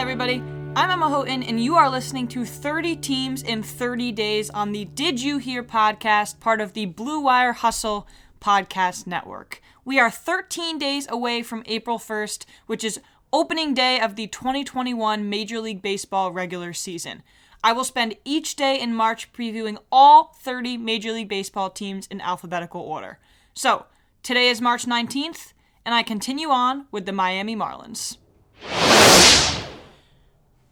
everybody. I'm Emma Houghton, and you are listening to 30 Teams in 30 Days on the Did You Hear podcast, part of the Blue Wire Hustle podcast network. We are 13 days away from April 1st, which is opening day of the 2021 Major League Baseball regular season. I will spend each day in March previewing all 30 Major League Baseball teams in alphabetical order. So, today is March 19th, and I continue on with the Miami Marlins.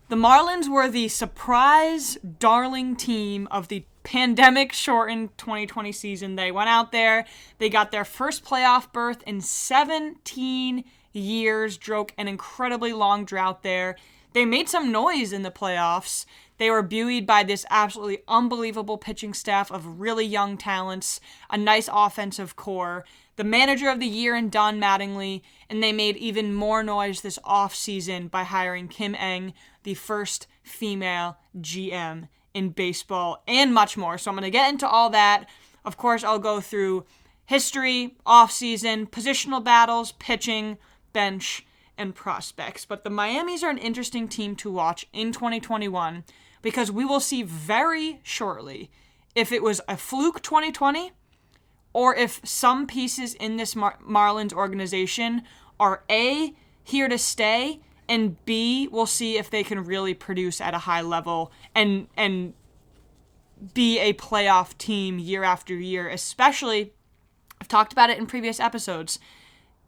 The Marlins were the surprise darling team of the pandemic shortened 2020 season. They went out there, they got their first playoff berth in 17 years, broke an incredibly long drought there. They made some noise in the playoffs. They were buoyed by this absolutely unbelievable pitching staff of really young talents, a nice offensive core the manager of the year in Don Mattingly, and they made even more noise this offseason by hiring Kim Ng, the first female GM in baseball, and much more. So I'm going to get into all that. Of course, I'll go through history, offseason, positional battles, pitching, bench, and prospects. But the Miamis are an interesting team to watch in 2021 because we will see very shortly if it was a fluke 2020 or if some pieces in this Mar- Marlins organization are A, here to stay, and B, we'll see if they can really produce at a high level and and be a playoff team year after year, especially I've talked about it in previous episodes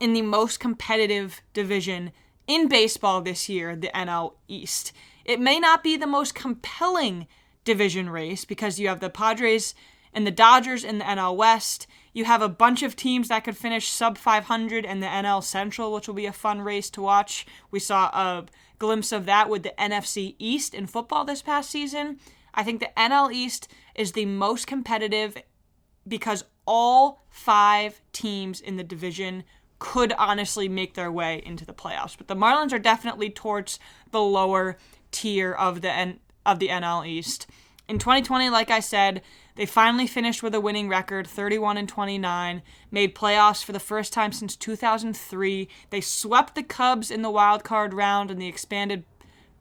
in the most competitive division in baseball this year, the NL East. It may not be the most compelling division race because you have the Padres and the Dodgers in the NL West. You have a bunch of teams that could finish sub 500 in the NL Central, which will be a fun race to watch. We saw a glimpse of that with the NFC East in football this past season. I think the NL East is the most competitive because all five teams in the division could honestly make their way into the playoffs. But the Marlins are definitely towards the lower tier of the N- of the NL East. In 2020, like I said, they finally finished with a winning record, 31 and 29, made playoffs for the first time since 2003. They swept the Cubs in the wild card round in the expanded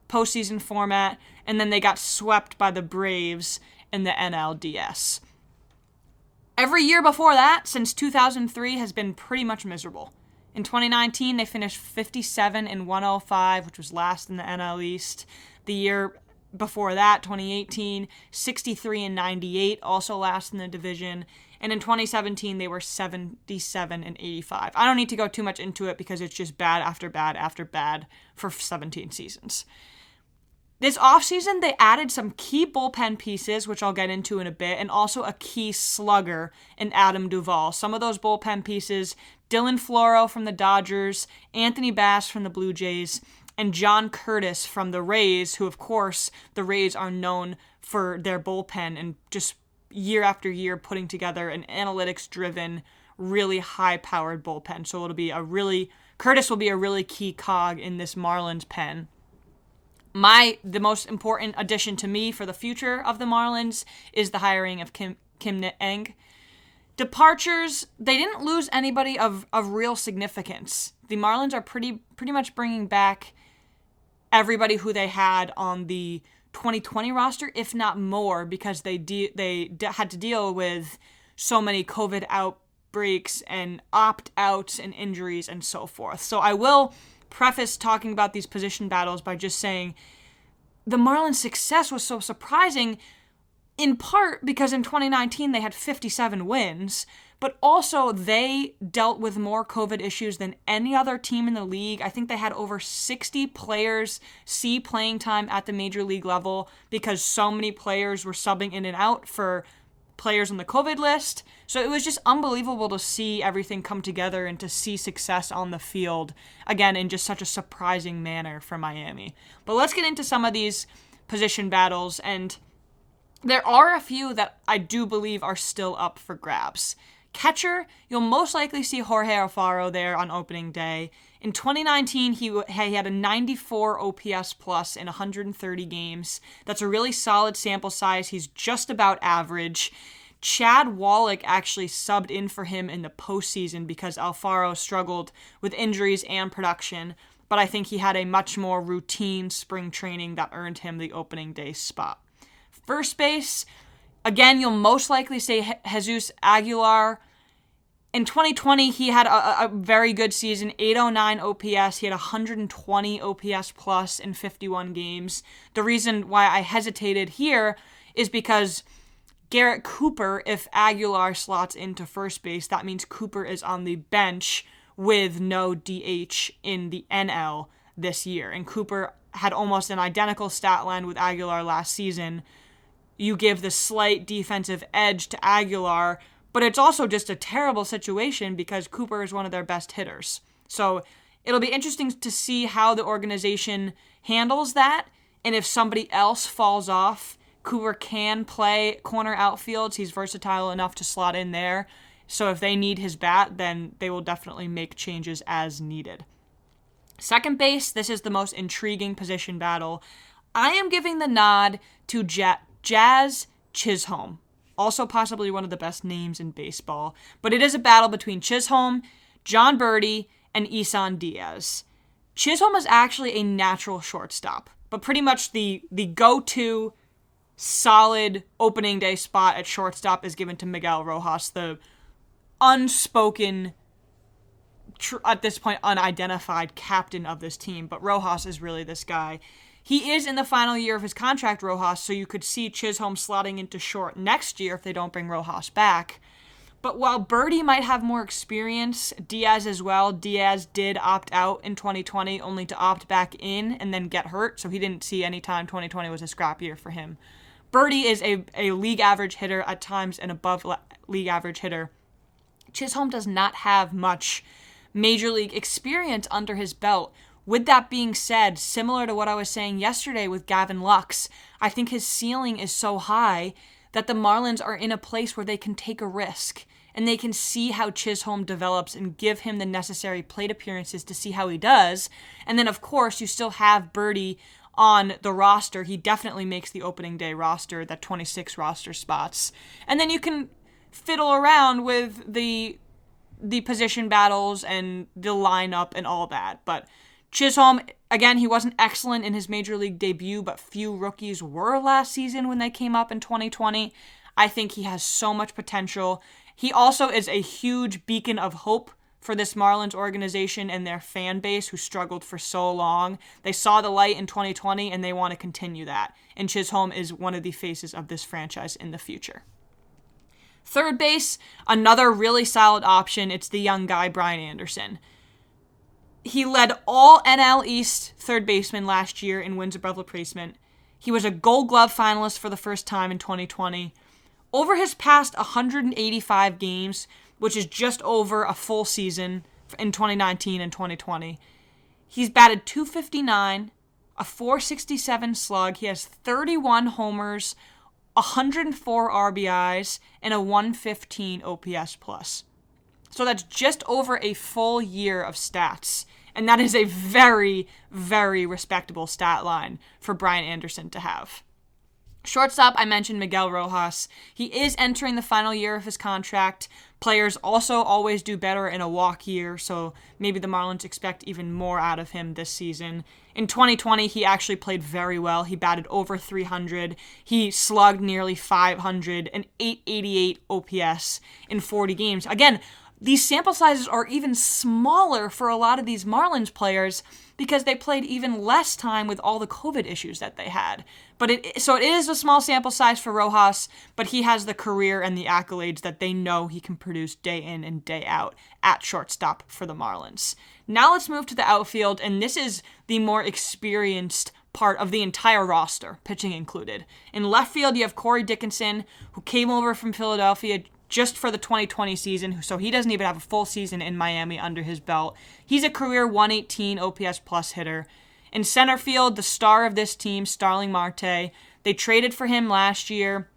postseason format, and then they got swept by the Braves in the NLDS. Every year before that, since 2003, has been pretty much miserable. In 2019, they finished 57 and 105, which was last in the NL East. The year before that, 2018, 63 and 98, also last in the division. And in 2017, they were 77 and 85. I don't need to go too much into it because it's just bad after bad after bad for 17 seasons. This offseason, they added some key bullpen pieces, which I'll get into in a bit, and also a key slugger in Adam Duvall. Some of those bullpen pieces Dylan Floro from the Dodgers, Anthony Bass from the Blue Jays, and John Curtiss from the Rays, who, of course, the Rays are known for their bullpen and just year after year putting together an analytics driven, really high powered bullpen. So it'll be a really, Curtiss will be a really key cog in this Marlins pen. My, the most important addition to me for the future of the Marlins is the hiring of Kim, Kim Ng. Departures, they didn't lose anybody of, of real significance. The Marlins are pretty pretty much bringing back everybody who they had on the 2020 roster, if not more, because they de- they de- had to deal with so many COVID outbreaks and opt outs and injuries and so forth. So I will preface talking about these position battles by just saying the Marlins' success was so surprising, in part because in 2019 they had 57 wins but also they dealt with more COVID issues than any other team in the league. I think they had over 60 players see playing time at the major league level because so many players were subbing in and out for players on the COVID list. So it was just unbelievable to see everything come together and to see success on the field again in just such a surprising manner for Miami. But let's get into some of these position battles and there are a few that I do believe are still up for grabs. Catcher, you'll most likely see Jorge Alfaro there on opening day. In 2019, he, he had a 94 OPS plus in 130 games. That's a really solid sample size. He's just about average. Chad Wallach actually subbed in for him in the postseason because Alfaro struggled with injuries and production. but I think he had a much more routine spring training that earned him the opening day spot. First base, again, you'll most likely say Jesus Aguilar. In 2020, he had a, a, very good season 809 OPS. He had 120 OPS plus in 51 games. The reason why I hesitated here is because Garrett Cooper, if Aguilar slots into first base, that means Cooper is on the bench with no DH in the NL this year. And Cooper had almost an identical stat line with Aguilar last season. You give the slight defensive edge to Aguilar, but it's also just a terrible situation because Cooper is one of their best hitters. So it'll be interesting to see how the organization handles that and if somebody else falls off Cooper can play corner outfields. He's versatile enough to slot in there. So if they need his bat, then they will definitely make changes as needed. Second base, this is the most intriguing position battle. I am giving the nod to J- Jazz Chisholm, also possibly one of the best names in baseball. But it is a battle between Chisholm, Jon Berti, and Isan Diaz. Chisholm is actually a natural shortstop, but pretty much the the go-to solid opening day spot at shortstop is given to Miguel Rojas, the unspoken, tr- at this point, unidentified captain of this team. But Rojas is really this guy. He is in the final year of his contract, Rojas, so you could see Chisholm slotting into short next year if they don't bring Rojas back. But while Berti might have more experience, Diaz as well, Diaz did opt out in 2020 only to opt back in and then get hurt, so he didn't see any time 2020 was a scrap year for him. Berti is a, a league average hitter at times, an above league average hitter. Chisholm does not have much major league experience under his belt. With that being said, similar to what I was saying yesterday with Gavin Lux, I think his ceiling is so high that the Marlins are in a place where they can take a risk and they can see how Chisholm develops and give him the necessary plate appearances to see how he does. And then, of course, you still have Berti on the roster. He definitely makes the opening day roster, that 26 roster spots. And then you can fiddle around with the the position battles and the lineup and all that. But Chisholm, again, he wasn't excellent in his major league debut, but few rookies were last season when they came up in 2020. I think he has so much potential. He also is a huge beacon of hope for this Marlins organization and their fan base who struggled for so long. They saw the light in 2020 and they want to continue that. And Chisholm is one of the faces of this franchise in the future. Third base, another really solid option. It's the young guy, Brian Anderson. He led all NL East third basemen last year in wins above replacement. He was a gold glove finalist for the first time in 2020. Over his past 185 games, which is just over a full season in 2019 and 2020. He's batted 259, a 467 slug. He has 31 homers, 104 RBIs, and a 115 OPS plus. So that's just over a full year of stats. And that is a very, very respectable stat line for Brian Anderson to have. Shortstop, I mentioned Miguel Rojas. He is entering the final year of his contract. Players also always do better in a walk year, so maybe the Marlins expect even more out of him this season. In 2020, he actually played very well. He batted over 300. He slugged nearly 500 and 888 OPS in 40 games. Again, these sample sizes are even smaller for a lot of these Marlins players because they played even less time with all the COVID issues that they had. But it so it is a small sample size for Rojas, but he has the career and the accolades that they know he can produce day in and day out at shortstop for the Marlins. Now let's move to the outfield, and this is the more experienced part of the entire roster, pitching included. In left field, you have Corey Dickerson, who came over from Philadelphia just for the 2020 season, so he doesn't even have a full season in Miami under his belt. He's a career 118 OPS plus hitter. In center field, the star of this team, Starling Marte, they traded for him last year.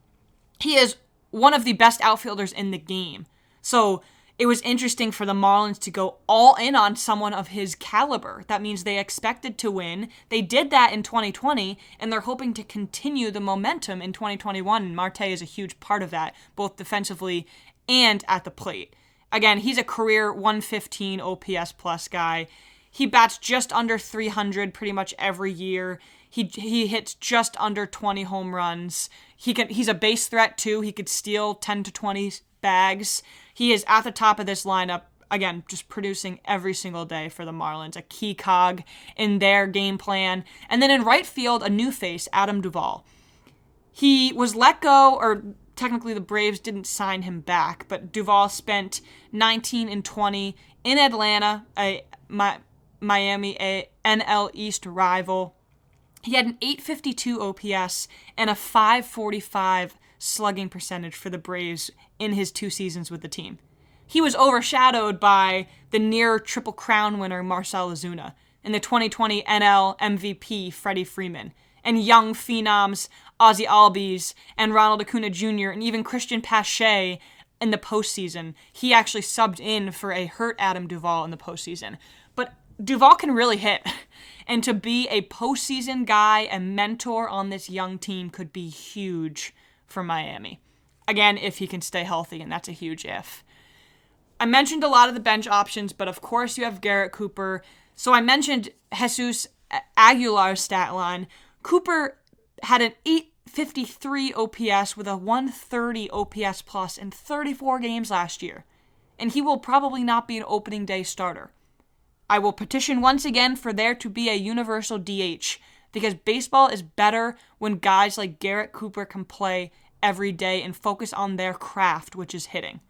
He is one of the best outfielders in the game. So it was interesting for the Marlins to go all in on someone of his caliber. That means they expected to win. They did that in 2020, and they're hoping to continue the momentum in 2021. And Marte is a huge part of that, both defensively and at the plate. Again, he's a career 115 OPS plus guy. He bats just under 300 pretty much every year. He he hits just under 20 home runs. He can he's a base threat too. He could steal 10 to 20 bags. He is at the top of this lineup again, just producing every single day for the Marlins, a key cog in their game plan. And then in right field, a new face, Adam Duvall. He was let go, or technically the Braves didn't sign him back, but Duvall spent 19 and 20 in Atlanta, a my, Miami, a NL East rival. He had an 852 OPS and a 545 slugging percentage for the Braves in his two seasons with the team. He was overshadowed by the near Triple Crown winner Marcell Ozuna and the 2020 NL MVP Freddie Freeman and young phenoms Ozzie Albies and Ronald Acuna Jr. and even Cristian Pache in the postseason. He actually subbed in for a hurt Adam Duvall in the postseason. But Duvall can really hit. And to be a postseason guy and mentor on this young team could be huge for Miami. Again, if he can stay healthy, and that's a huge if. I mentioned a lot of the bench options, but of course you have Garrett Cooper. So I mentioned Jesus Aguilar's stat line. Cooper had an 853 OPS with a 130 OPS plus in 34 games last year, and he will probably not be an opening day starter. I will petition once again for there to be a universal DH because baseball is better when guys like Garrett Cooper can play every day and focus on their craft, which is hitting.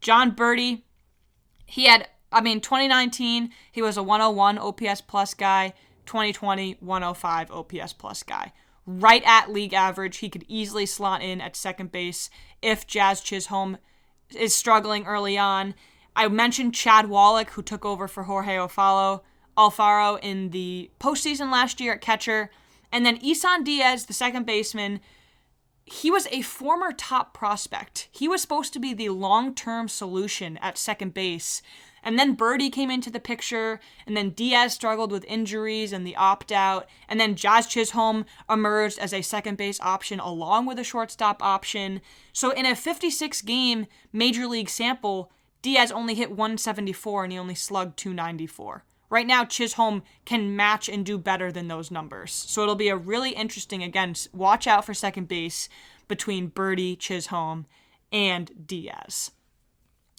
Jon Berti, he had, I mean, 2019, he was a 101 OPS plus guy. 2020, 105 OPS plus guy. Right at league average. He could easily slot in at second base if Jazz Chisholm is struggling early on. I mentioned Chad Wallach, who took over for Jorge Alfaro, Alfaro in the postseason last year at catcher. And then Isan Diaz, the second baseman, he was a former top prospect. He was supposed to be the long term solution at second base. And then Berti came into the picture, and then Diaz struggled with injuries and the opt out, and then Jazz Chisholm emerged as a second base option along with a shortstop option. So in a 56 game major league sample, Diaz only hit 174 and he only slugged 294. Right now, Chisholm can match and do better than those numbers. So it'll be a really interesting, again, watch out for second base between Berti, Chisholm, and Diaz.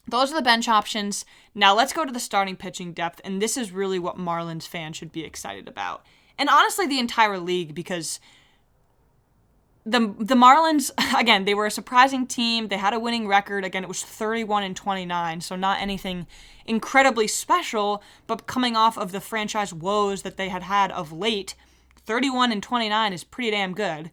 Those are the bench options. Now let's go to the starting pitching depth, and this is really what Marlins fans should be excited about. And honestly, the entire league, because the the Marlins again, they were a surprising team. They had a winning record. Again, it was 31 and 29, so not anything incredibly special, but coming off of the franchise woes that they had had of late, 31 and 29 is pretty damn good.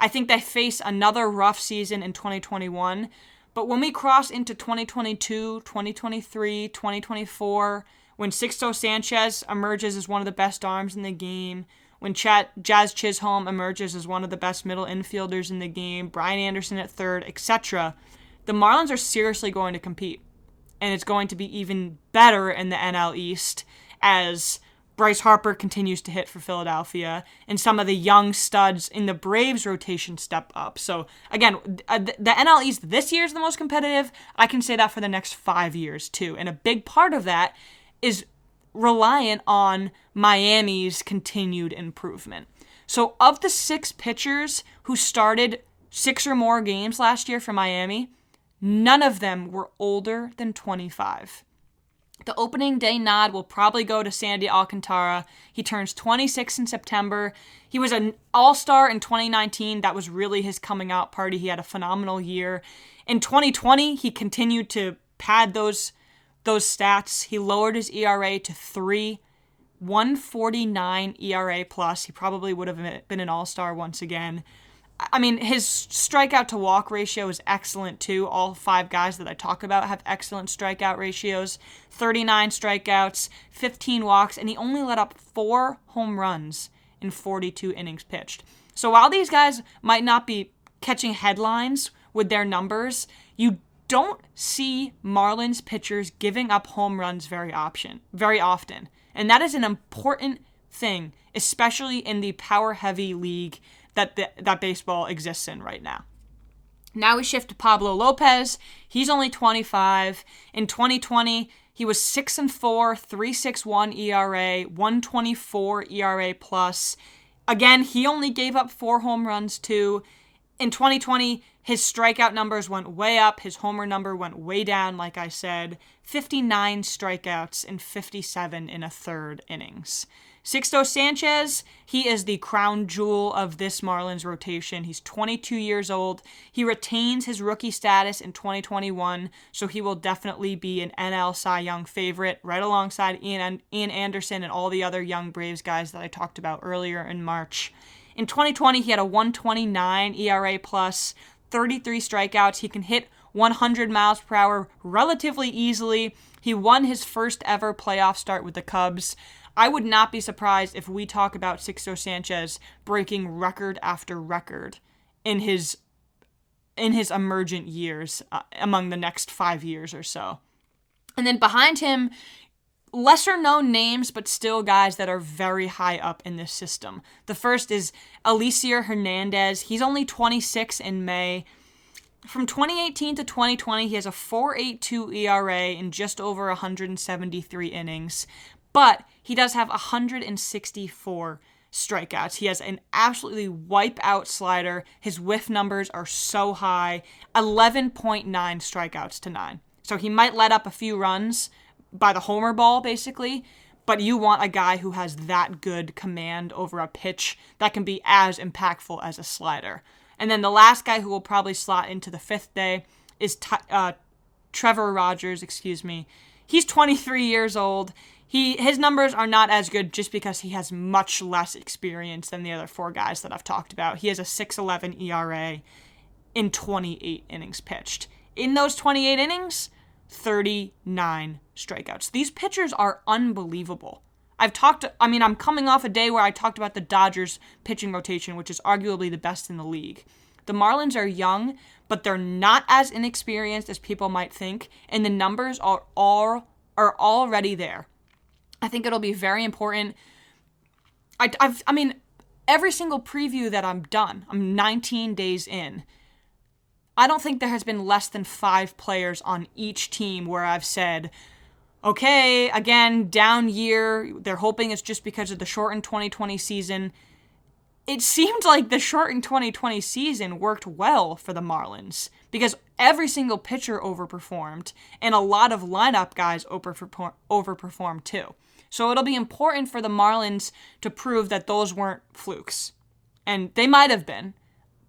I think they face another rough season in 2021, but when we cross into 2022, 2023, 2024, when Sixto Sanchez emerges as one of the best arms in the game, when Chad, Jazz Chisholm emerges as one of the best middle infielders in the game, Brian Anderson at third, etc., the Marlins are seriously going to compete. And it's going to be even better in the NL East as Bryce Harper continues to hit for Philadelphia, and some of the young studs in the Braves rotation step up. So, again, uh, the NL East this year is the most competitive. I can say that for the next five years, too. And a big part of that is reliant on Miami's continued improvement. So, of the six pitchers who started six or more games last year for Miami, none of them were older than 25. The opening day nod will probably go to Sandy Alcantara. He turns 26 in September. He was an all star in 2019. That was really his coming out party. He had a phenomenal year. In 2020, he continued to pad those, those stats. He lowered his ERA to three. 149 ERA plus. He probably would have been an all star once again. I mean, his strikeout to walk ratio is excellent too. All five guys that I talk about have excellent strikeout ratios 39 strikeouts, 15 walks, and he only let up four home runs in 42 innings pitched. So while these guys might not be catching headlines with their numbers, you don't see Marlins pitchers giving up home runs very option very often. And that is an important thing, especially in the power heavy league that the, that baseball exists in right now. Now we shift to Pablo Lopez. He's only 25. In 2020, He was 6 and 4, 361 ERA, 124 ERA plus. Again, he only gave up 4 home runs too. In 2020, his strikeout numbers went way up, his homer number went way down like I said. 59 strikeouts and 57 in a third innings. Sixto Sanchez, he is the crown jewel of this Marlins rotation. He's 22 years old. He retains his rookie status in 2021, so he will definitely be an NL Cy Young favorite, right alongside Ian, Ian Anderson and all the other young Braves guys that I talked about earlier in March. In 2020, he had a 129 ERA plus, 33 strikeouts. He can hit 100 miles per hour relatively easily. He won his first ever playoff start with the Cubs. I would not be surprised if we talk about Sixto Sanchez breaking record after record in his in his emergent years uh, among the next 5 years or so. And then behind him lesser known names but still guys that are very high up in this system. The first is Elieser Hernandez. He's only 26 in May. From 2018 to 2020, he has a 4.82 ERA in just over 173 innings but he does have 164 strikeouts. He has an absolutely wipe out slider. His whiff numbers are so high 11.9 strikeouts to 9. So he might let up a few runs by the homer ball, basically, but you want a guy who has that good command over a pitch that can be as impactful as a slider. And then the last guy who will probably slot into the fifth day is uh, Trevor Rogers, excuse me. He's 23 years old. He his numbers are not as good just because he has much less experience than the other four guys that I've talked about. He has a 6.11 ERA in 28 innings pitched. In those 28 innings, 39 strikeouts. These pitchers are unbelievable. I've talked I mean I'm coming off a day where I talked about the Dodgers pitching rotation, which is arguably the best in the league. The Marlins are young, but they're not as inexperienced as people might think, and the numbers are all are already there. I think it'll be very important. I, I've, I mean, every single preview that I'm done, I'm 19 days in. I don't think there has been less than five players on each team where I've said, okay, again, down year. They're hoping it's just because of the shortened 2020 season. It seemed like the shortened 2020 season worked well for the Marlins because every single pitcher overperformed and a lot of lineup guys overperform- overperformed too. So it'll be important for the Marlins to prove that those weren't flukes. And they might have been,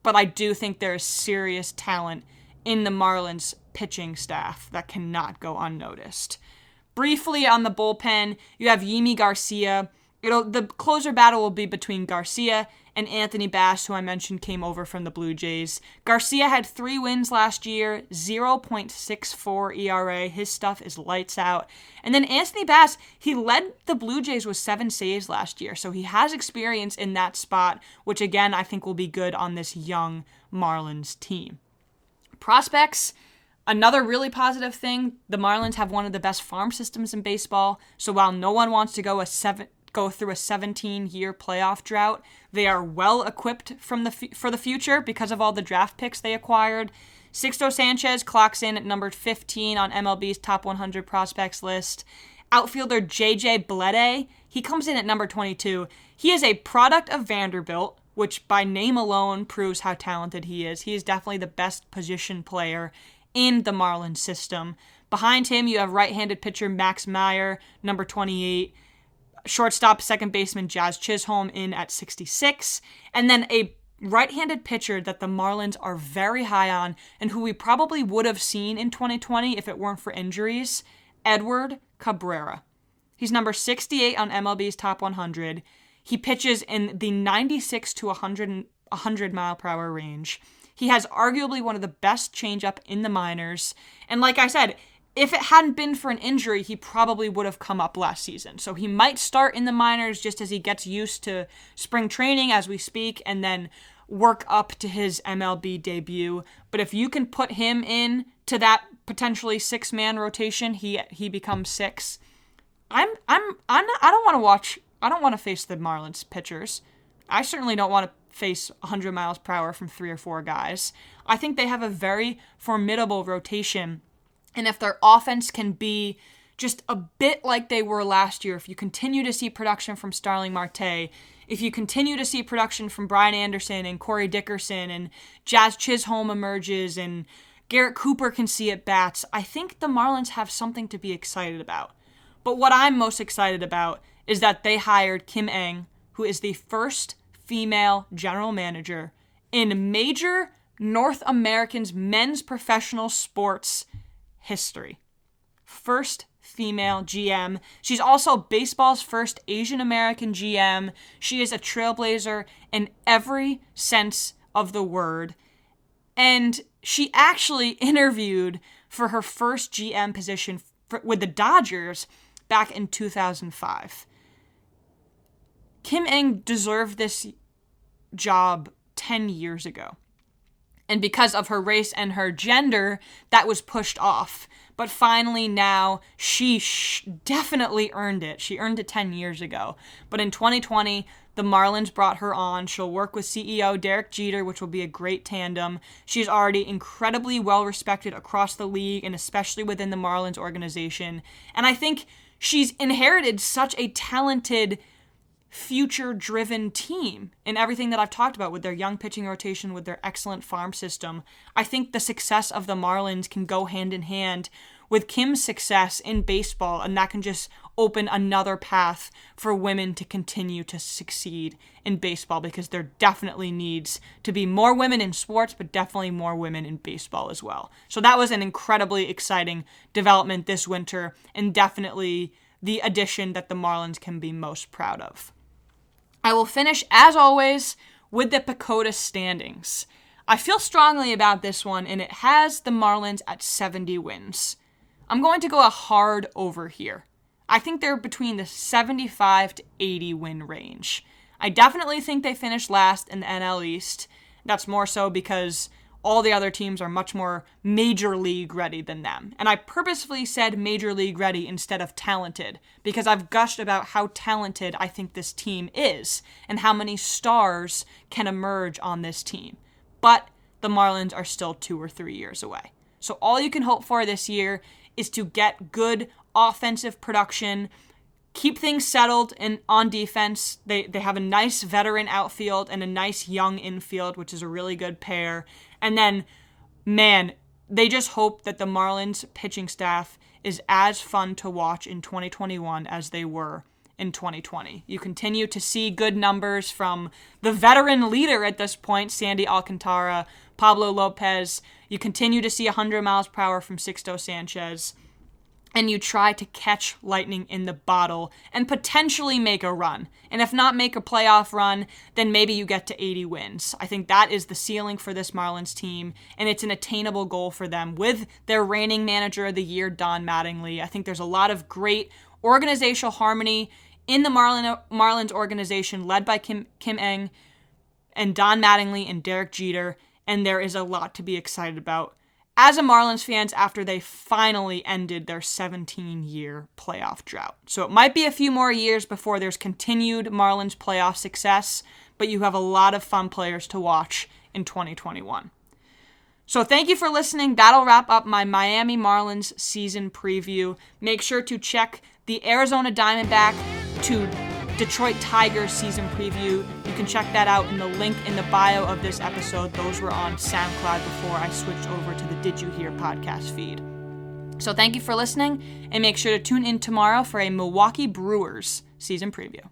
but I do think there is serious talent in the Marlins pitching staff that cannot go unnoticed. Briefly on the bullpen, you have Yimi Garcia. It'll the closer battle will be between Garcia and Anthony Bass, who I mentioned came over from the Blue Jays. Garcia had three wins last year, 0.64 ERA. His stuff is lights out. And then Anthony Bass, he led the Blue Jays with seven saves last year, so he has experience in that spot, which again I think will be good on this young Marlins team. Prospects. Another really positive thing, the Marlins have one of the best farm systems in baseball. So while no one wants to go a seven go through a 17 year playoff drought. They are well equipped from the f- for the future because of all the draft picks they acquired. Sixto Sanchez clocks in at number 15 on MLB's top 100 prospects list. Outfielder JJ Bleday, he comes in at number 22. He is a product of Vanderbilt, which by name alone proves how talented he is. He is definitely the best position player in the Marlins system. Behind him, you have right handed pitcher Max Meyer, number 28 shortstop, second baseman Jazz Chisholm in at 66, and then a right-handed pitcher that the Marlins are very high on and who we probably would have seen in 2020 if it weren't for injuries, Edward Cabrera. He's number 68 on MLB's top 100. He pitches in the 96 to 100 100 mile per hour range. He has arguably one of the best changeup in the minors. And like I said, if it hadn't been for an injury, he probably would have come up last season. So he might start in the minors just as he gets used to spring training as we speak and then work up to his MLB debut. But if you can put him in to that potentially six-man rotation, he he becomes 6. I'm I'm I'm not, I don't want to watch I don't want to face the Marlins pitchers. I certainly don't want to face 100 miles per hour from three or four guys. I think they have a very formidable rotation and if their offense can be just a bit like they were last year, if you continue to see production from Starling Marte, if you continue to see production from Brian Anderson and Corey Dickerson and Jazz Chisholm emerges and Garrett Cooper can see at bats, I think the Marlins have something to be excited about. But what I'm most excited about is that they hired Kim Ng, who is the first female general manager in major North American's men's professional sports history. First female GM. She's also baseball's first Asian American GM. She is a trailblazer in every sense of the word. And she actually interviewed for her first GM position for, with the Dodgers back in 2005. Kim Ng deserved this job 10 years ago. And because of her race and her gender, that was pushed off. But finally, now she sh- definitely earned it. She earned it 10 years ago. But in 2020, the Marlins brought her on. She'll work with CEO Derek Jeter, which will be a great tandem. She's already incredibly well respected across the league and especially within the Marlins organization. And I think she's inherited such a talented future driven team in everything that I've talked about with their young pitching rotation, with their excellent farm system. I think the success of the Marlins can go hand in hand with Kim's success in baseball, and that can just open another path for women to continue to succeed in baseball because there definitely needs to be more women in sports, but definitely more women in baseball as well. So that was an incredibly exciting development this winter, and definitely the addition that the Marlins can be most proud of. I will finish, as always, with the PECOTA standings. I feel strongly about this one, and it has the Marlins at 70 wins. I'm going to go a hard over here. I think they're between the 75 to 80 win range. I definitely think they finished last in the NL East. That's more so because all the other teams are much more major league ready than them. And I purposefully said major league ready instead of talented because I've gushed about how talented I think this team is and how many stars can emerge on this team. But the Marlins are still two or three years away. So all you can hope for this year is to get good offensive production, keep things settled and on defense. They they have a nice veteran outfield and a nice young infield, which is a really good pair. And then, man, they just hope that the Marlins pitching staff is as fun to watch in 2021 as they were in 2020. You continue to see good numbers from the veteran leader at this point, Sandy Alcantara, Pablo Lopez. You continue to see 100 miles per hour from Sixto Sanchez and you try to catch lightning in the bottle and potentially make a run. And if not make a playoff run, then maybe you get to 80 wins. I think that is the ceiling for this Marlins team, and it's an attainable goal for them with their reigning manager of the year, Don Mattingly. I think there's a lot of great organizational harmony in the Marlin, Marlins organization led by Kim, Kim Ng and Don Mattingly and Derek Jeter, and there is a lot to be excited about as a Marlins fans after they finally ended their 17 year playoff drought. So it might be a few more years before there's continued Marlins playoff success, but you have a lot of fun players to watch in 2021. So thank you for listening. That'll wrap up my Miami Marlins season preview. Make sure to check the Arizona Diamondback to Detroit Tigers season preview. You can check that out in the link in the bio of this episode. Those were on SoundCloud before I switched over to the Did You Hear podcast feed. So thank you for listening, and make sure to tune in tomorrow for a Milwaukee Brewers season preview.